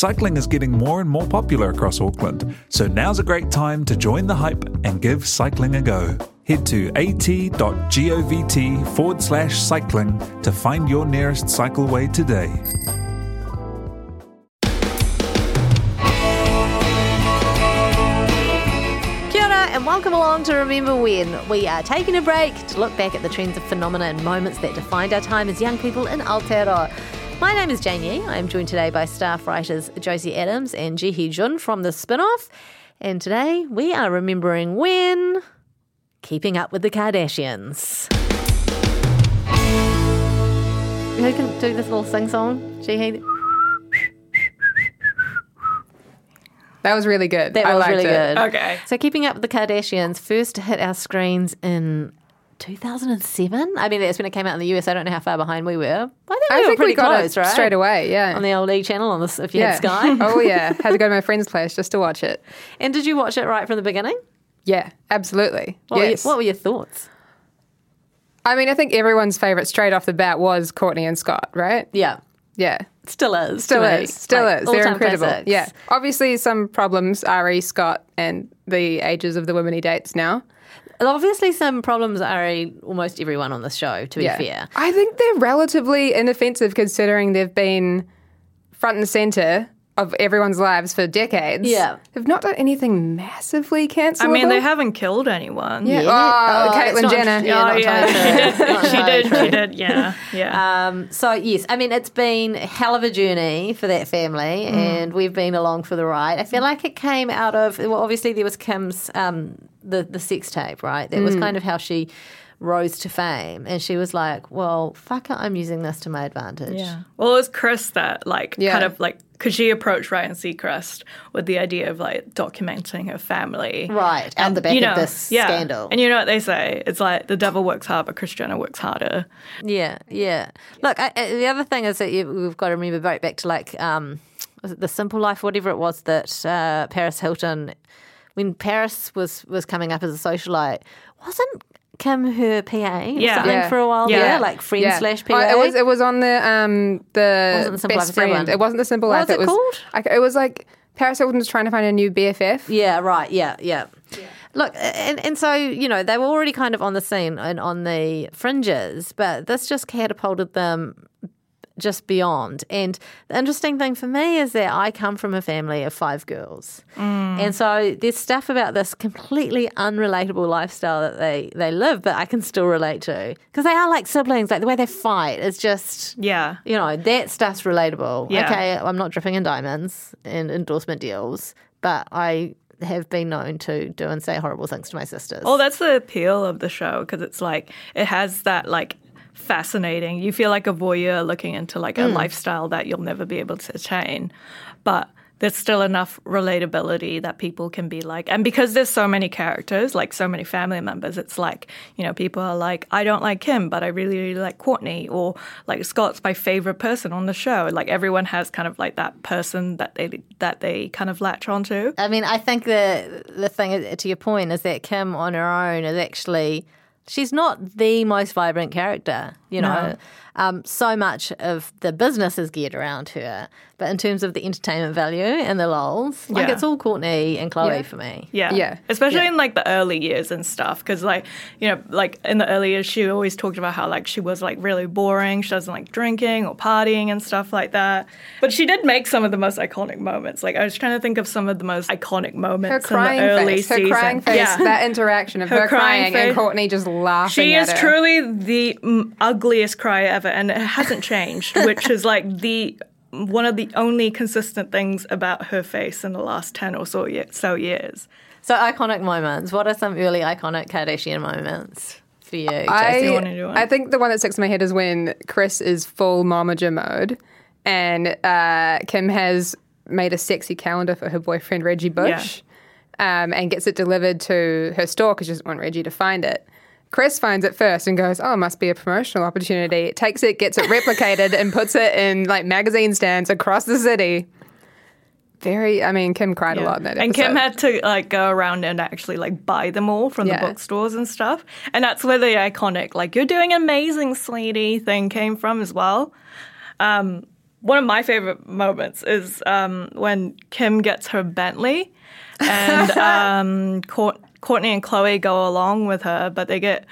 Cycling is getting more and more popular across Auckland, so now's a great time to join the hype and give cycling a go. Head to at.govt forward slash cycling to find your nearest cycleway today. Welcome along to Remember When. We are taking a break to look back at the trends of phenomena and moments that defined our time as young people in Aotearoa. My name is Jane Yee. I am joined today by staff writers Josie Adams and Jihee Junn from The Spinoff. And today we are remembering when keeping up with the Kardashians. Who can do this little sing song? Jihee? That was really good. That I was liked really it. good. Okay. So, Keeping Up with the Kardashians first hit our screens in 2007. I mean, that's when it came out in the US. I don't know how far behind we were. I think we I were think pretty we got close, it right? straight away. Yeah. On the old E channel, on the, if you yeah. had Sky. oh yeah, had to go to my friend's place just to watch it. and did you watch it right from the beginning? Yeah, absolutely. What, yes. were, your, what were your thoughts? I mean, I think everyone's favorite straight off the bat was Kourtney and Scott, right? Yeah. Yeah. Still is. Still is. Still Like, is. They're incredible. classics. Yeah. Obviously, some problems, Ari, Scott, and the ages of the women he dates now. And Obviously, some problems are almost everyone on the show, to be Yeah. fair. I think they're relatively inoffensive considering they've been front and center of everyone's lives for decades. Yeah. They've not done anything massively cancelable. I mean, they haven't killed anyone. Yeah. Yeah. Oh, Oh, Caitlyn not- Jenner. yeah, Oh, not yeah. entirely true. Not She did. She did. Yeah. Yeah. Um, so yes, I mean it's been a hell of a journey for that family, and we've been along for the ride. I feel like it came out of well, obviously there was Kim's um, the the sex tape, right? That was kind of how she rose to fame, and she was like, "Well, fuck it, I'm using this to my advantage." yeah. Well, it was Kris that like Yeah. kind of like because she approached Ryan Seacrest with the idea of like documenting her family. Right, and the back you know, of this yeah. scandal. And you know what they say? It's like the devil works hard, but Kris Jenner works harder. Yeah, yeah. Look, I, I- the other thing is that you, we've got to remember right back to like um, was it the Simple Life, whatever it was that uh, Paris Hilton, when Paris was was coming up as a socialite, wasn't Kim her PA or Yeah. something Yeah. for a while Yeah. there, like friend Yeah. slash PA? Oh, it was it was on the um the Wasn't the best it's the other friend. It wasn't the simple What life. was it was called? Like, it was like Paris Hilton was trying to find a new BFF. Yeah, right. Yeah, yeah. Look, and, and so, you know, they were already kind of on the scene and on the fringes, but this just catapulted them just beyond. And the interesting thing for me is that I come from a family of five girls. Mm. And so there's stuff about this completely unrelatable lifestyle that they, they live, but I can still relate to. Because they are like siblings, like the way they fight is just. Yeah. You know, that stuff's relatable. Yeah. Okay, I'm not dripping in diamonds and endorsement deals, but I have been known to do and say horrible things to my sisters. Oh, that's the appeal of the show because it's like it has that like fascinating. You feel like a voyeur looking into like a hmm. lifestyle that you'll never be able to attain, but there's still enough relatability that people can be like. And because there's so many characters, like so many family members, it's like you know people are like, I don't like him, but I really really like Kourtney, or like Scott's my favorite person on the show. Like everyone has kind of like that person that they that they kind of latch onto. I mean, I think the the thing to your point is that Kim on her own is actually she's not the most vibrant character. You know, um, so much of the business is geared around her, but in terms of the entertainment value and the lols, like Yeah. it's all Kourtney and Khloé Yeah. for me. Yeah. Yeah. Especially in like the early years and stuff. Because, like, you know, like in the early years, she always talked about how like she was like really boring. She doesn't like drinking or partying and stuff like that. But she did make some of the most iconic moments. Like, I was trying to think of some of the most iconic moments Her crying in the early face, her season. crying face, Yeah. that interaction of her, Her crying crying, and. Kourtney just laughing She at is her. truly the mm, ugliest cry I've forever, and it hasn't changed, which is like the one of the only consistent things about her face in the last ten or so, ye- so years. So iconic moments. What are some really iconic Kardashian moments for you? I, wanna do one? I think the one that sticks in my head is when Kris is full momager mode and uh, Kim has made a sexy calendar for her boyfriend Reggie Bush um, and gets it delivered to her store because she doesn't want Reggie to find it. Kris finds it first and goes, "Oh, it must be a promotional opportunity." Takes it, gets it replicated, and puts it in like magazine stands across the city. Very, I mean, Kim cried a lot in that and episode. Kim had to like go around and actually like buy them all from Yeah. the bookstores and stuff. And that's where the iconic like "You're doing amazing, sweetie" thing came from as well. Um, one of my favorite moments is um, when Kim gets her Bentley, and um, Kourtney and Khloé go along with her, but they get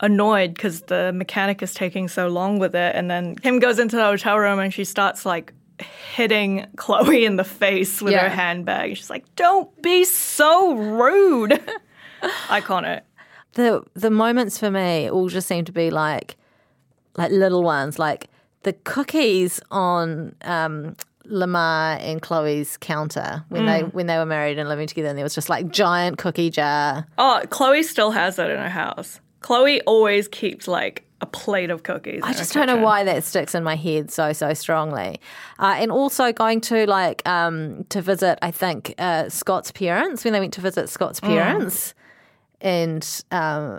annoyed because the mechanic is taking so long with it. And then Kim goes into the hotel room and she starts like hitting Khloé in the face with Yeah. her handbag. She's like, "Don't be so rude." Iconic. the the moments for me all just seem to be like like little ones like the cookies on um Lamar and Khloé's counter when they when they were married and living together and there was just like giant cookie jar. Oh, Khloé still has that in her house. Khloé always keeps like a plate of cookies. I just don't know why that sticks in my head so so strongly. Uh, and also going to like um to visit I think uh, Scott's parents when they went to visit Scott's parents and um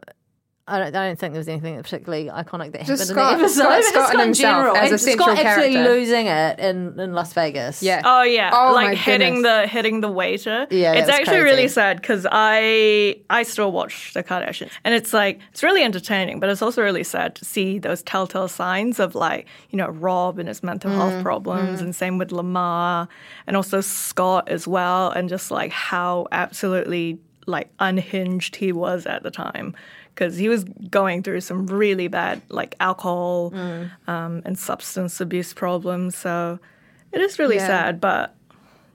I don't, I don't think there was anything particularly iconic that Just happened Scott- in the episode. Scott- but Scott in himself general. as a And central Scott actually character. losing it in, in Las Vegas. yeah. Oh yeah, Oh, like my hitting goodness. the hitting the waiter. Yeah, it's that was actually really sad because I I still watch the Kardashians, and it's like it's really entertaining, but it's also really sad to see those telltale signs of like you know Rob and his mental Mm, health problems, and same with Lamar, and also Scott as well, and just like how absolutely like unhinged he was at the time. Because he was going through some really bad, like alcohol Mm. um, and substance abuse problems. So it is really Yeah. sad, but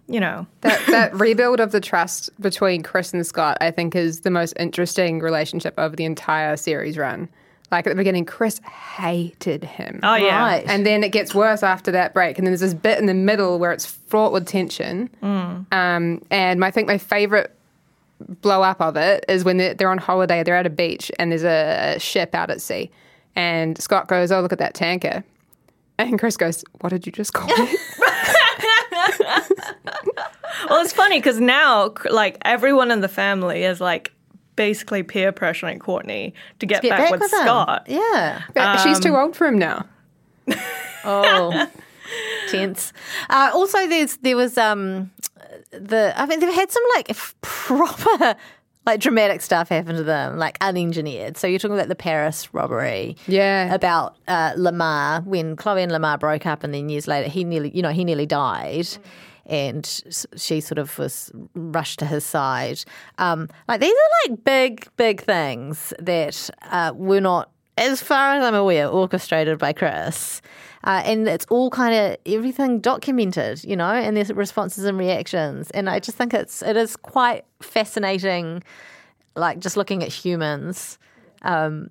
you know, that that rebuild of the trust between Kris and Scott, I think, is the most interesting relationship of the entire series run. Like at the beginning, Kris hated him. oh yeah, Right. And then it gets worse after that break. And then there's this bit in the middle where it's fraught with tension. Um, and I think my favorite blow up of it is when they're, they're on holiday, they're at a beach, and there's a ship out at sea. And Scott goes, Oh, look at that tanker. And Kris goes, What did you just call it? Well, it's funny because now, like everyone in the family is like basically peer pressuring Kourtney to get, Get back, back with, with him. Scott. Yeah. But she's too old for him now. Oh, tense. Uh, also, there's there was um the I mean they've had some like proper like dramatic stuff happen to them, like unengineered. So you're talking about the Paris robbery, Yeah. About uh, Lamar when Khloé and Lamar broke up, and then years later he nearly you know he nearly died. And she sort of was rushed to his side. Um, like these are like big, big things that uh, were not, as far as I'm aware, orchestrated by Kris. Uh, and it's all kind of everything documented, you know, and there's responses and reactions. And I just think it's it is quite fascinating, like just looking at humans um,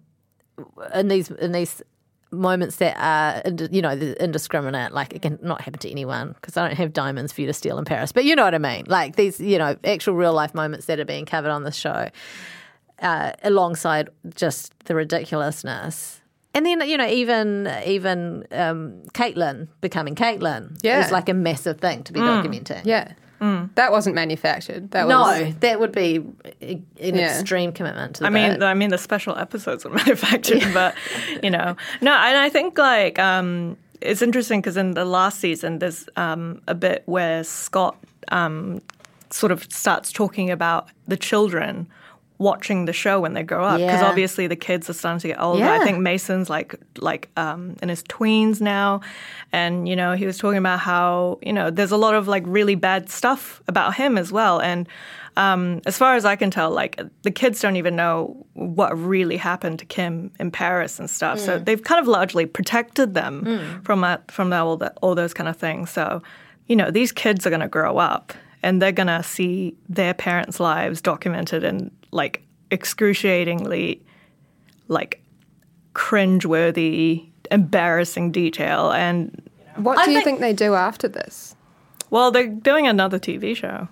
in these in these moments that are you know indiscriminate. Like it can not happen to anyone because I don't have diamonds for you to steal in Paris, but you know what I mean. Like these you know actual real life moments that are being covered on the show uh, alongside just the ridiculousness. And then you know even even um, Caitlyn becoming Caitlyn Yeah. is like a massive thing to be documenting. Yeah. That wasn't manufactured. That No, was that would be an Yeah. extreme commitment to the I mean, bit. I mean, the special episodes were manufactured, but you know, no. And I think like um, it's interesting because in the last season, there's um, a bit where Scott um, sort of starts talking about the children watching the show when they grow up because Yeah. obviously the kids are starting to get older. I think Mason's like like um, in his tweens now, and you know he was talking about how you know there's a lot of like really bad stuff about him as well, and um, as far as I can tell, like the kids don't even know what really happened to Kim in Paris and stuff. So they've kind of largely protected them from that, from that, all, that, all those kind of things. So you know these kids are going to grow up and they're going to see their parents' lives documented in like excruciatingly like cringeworthy embarrassing detail. And What I do you think- think they do after this? well, they're doing another TV show.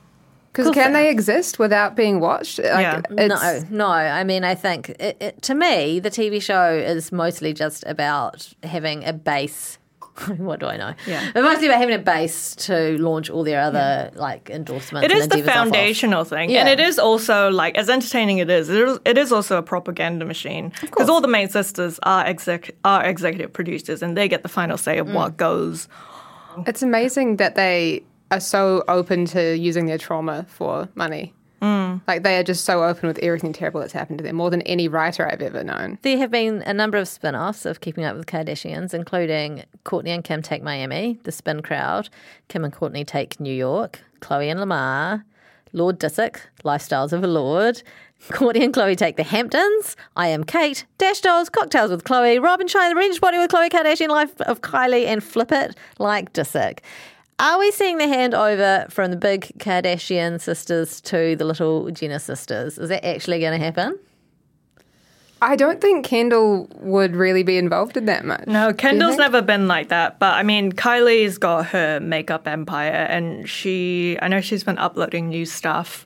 Because can they exist without being watched? Like, Yeah. it's- No, no. I mean, I think it, it, to me, the TV show is mostly just about having a base. what do I know? Yeah. but mostly about having a base to launch all their other like endorsements. It is and the endeavours off foundational thing, Yeah. and it is also like as entertaining it is. It is, it is also a propaganda machine because all the main sisters are exec are executive producers, and they get the final say of Mm. what goes. It's amazing that they are so open to using their trauma for money. Mm. Like they are just so open with everything terrible that's happened to them, more than any writer I've ever known. There have been a number of spin offs of Keeping Up with the Kardashians, including Kourtney and Kim Take Miami, The Spin Crowd, Kim and Kourtney Take New York, Khloé and Lamar, Lord Disick, Lifestyles of a Lord, Kourtney and Khloé Take the Hamptons, I Am Cait, Dash Dolls, Cocktails with Khloé, Robin Shine, The Range Body with Khloé Kardashian, Life of Kylie, and Flip It Like Disick. Are we seeing the handover from the big Kardashian sisters to the little Jenner sisters? Is that actually going to happen? I don't think Kendall would really be involved in that much. No, Kendall's never been like that. But I mean, Kylie's got her makeup empire, and she, I know she's been uploading new stuff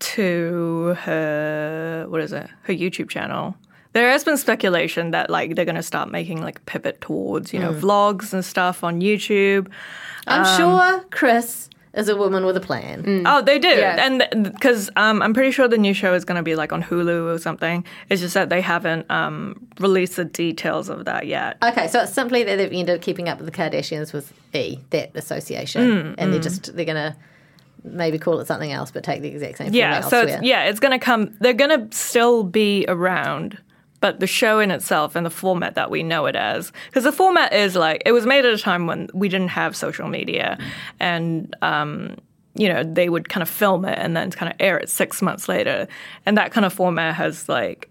to her, what is it, her YouTube channel. There has been speculation that like they're going to start making like pivot towards you know vlogs and stuff on YouTube. I'm Um, sure Kris is a woman with a plan. Oh, they do, Yeah. and because um, I'm pretty sure the new show is going to be like on Hulu or something. It's just that they haven't um, released the details of that yet. Okay, so it's simply that they've ended up keeping up with the Kardashians with E, that association, Mm, and they're just they're gonna maybe call it something else, but take the exact same. Yeah, so it's, yeah, it's going to come. They're going to still be around, but the show in itself and the format that we know it as, because the format is like it was made at a time when we didn't have social media, and um, you know they would kind of film it and then kind of air it six months later, and that kind of format has like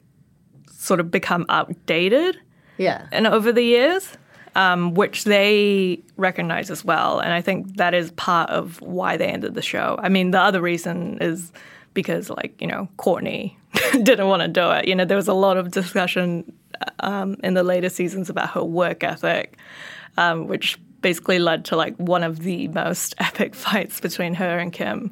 sort of become outdated yeah. and over the years, um, which they recognize as well. And I think that is part of why they ended the show. I mean, the other reason is because, like, you know, Kourtney didn't want to do it. You know, there was a lot of discussion um, in the later seasons about her work ethic, um, which basically led to like one of the most epic fights between her and Kim.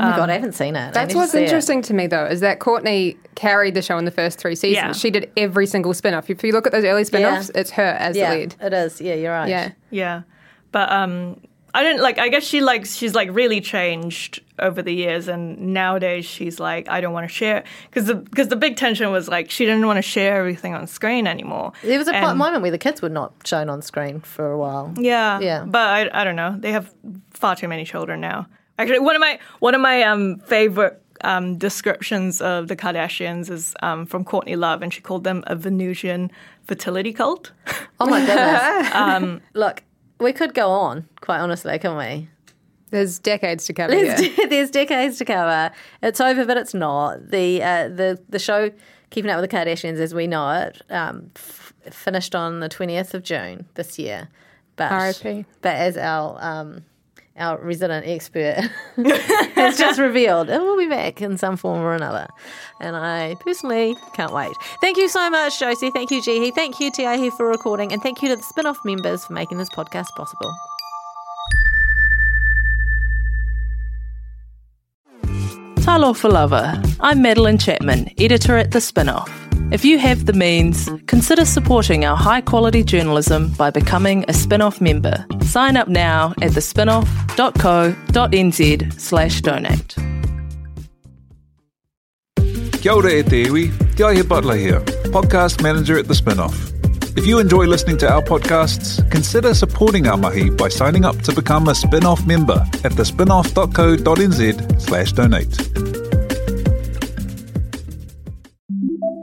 Oh my god, I haven't seen it. That's what's see it. interesting to me, though, is that Kourtney carried the show in the first three seasons. Yeah. She did every single spin off. If you look at those early spin offs, Yeah. it's her as Yeah, the lead. it is. Yeah, you're right. Yeah. Yeah, but um, I don't like. I guess she likes. she's like really changed over the years, and nowadays she's like, I don't want to share because the because the big tension was like she didn't want to share everything on screen anymore. There was a And- moment where the kids were not shown on screen for a while. Yeah, Yeah. But I, I don't know. They have far too many children now. Actually, one of my one of my um, favorite um, descriptions of the Kardashians is um, from Courtney Love, and she called them a Venusian fertility cult. Oh my goodness. um, Look, we could go on, quite honestly, can we? There's decades to cover There's, here. there's decades to cover. It's over, but it's not. The uh, the the show Keeping Up with the Kardashians, as we know it, um, f- finished on the twentieth of June this year. But R.I.P.. but as our um, our resident expert has just revealed, And we'll be back in some form or another. And I personally can't wait. Thank you so much, Josie. Thank you, Jihee. Thank you, Te Aihe, for recording. And thank you to the spin off members for making this podcast possible. Talo for Lover. I'm Madeline Chapman, editor at The Spinoff. If you have the means, consider supporting our high quality journalism by becoming a Spinoff member. Sign up now at thespinoff.co.nz slash donate. Kia ora e te iwi, Te Aihe Butler here, podcast manager at The Spinoff. If you enjoy listening to our podcasts, consider supporting our mahi by signing up to become a spin-off member at thespinoff.co.nz slash donate.